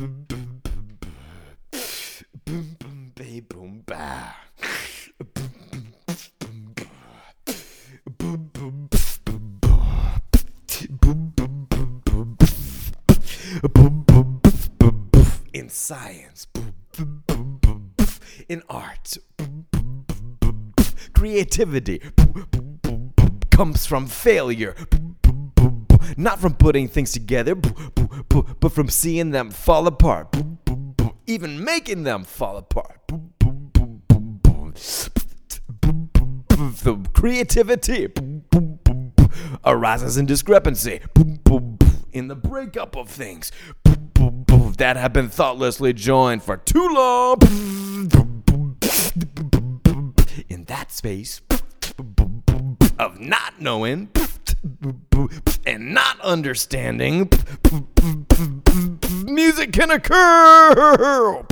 Boom boom boom. Boom boom boom boom. Boom. In science. In art. Creativity. Comes from failure. Not from putting things together, but from seeing them fall apart. Even making them fall apart. The creativity arises in discrepancy. In the breakup of things that have been thoughtlessly joined for too long. In that space of not knowing and not understanding, music can occur.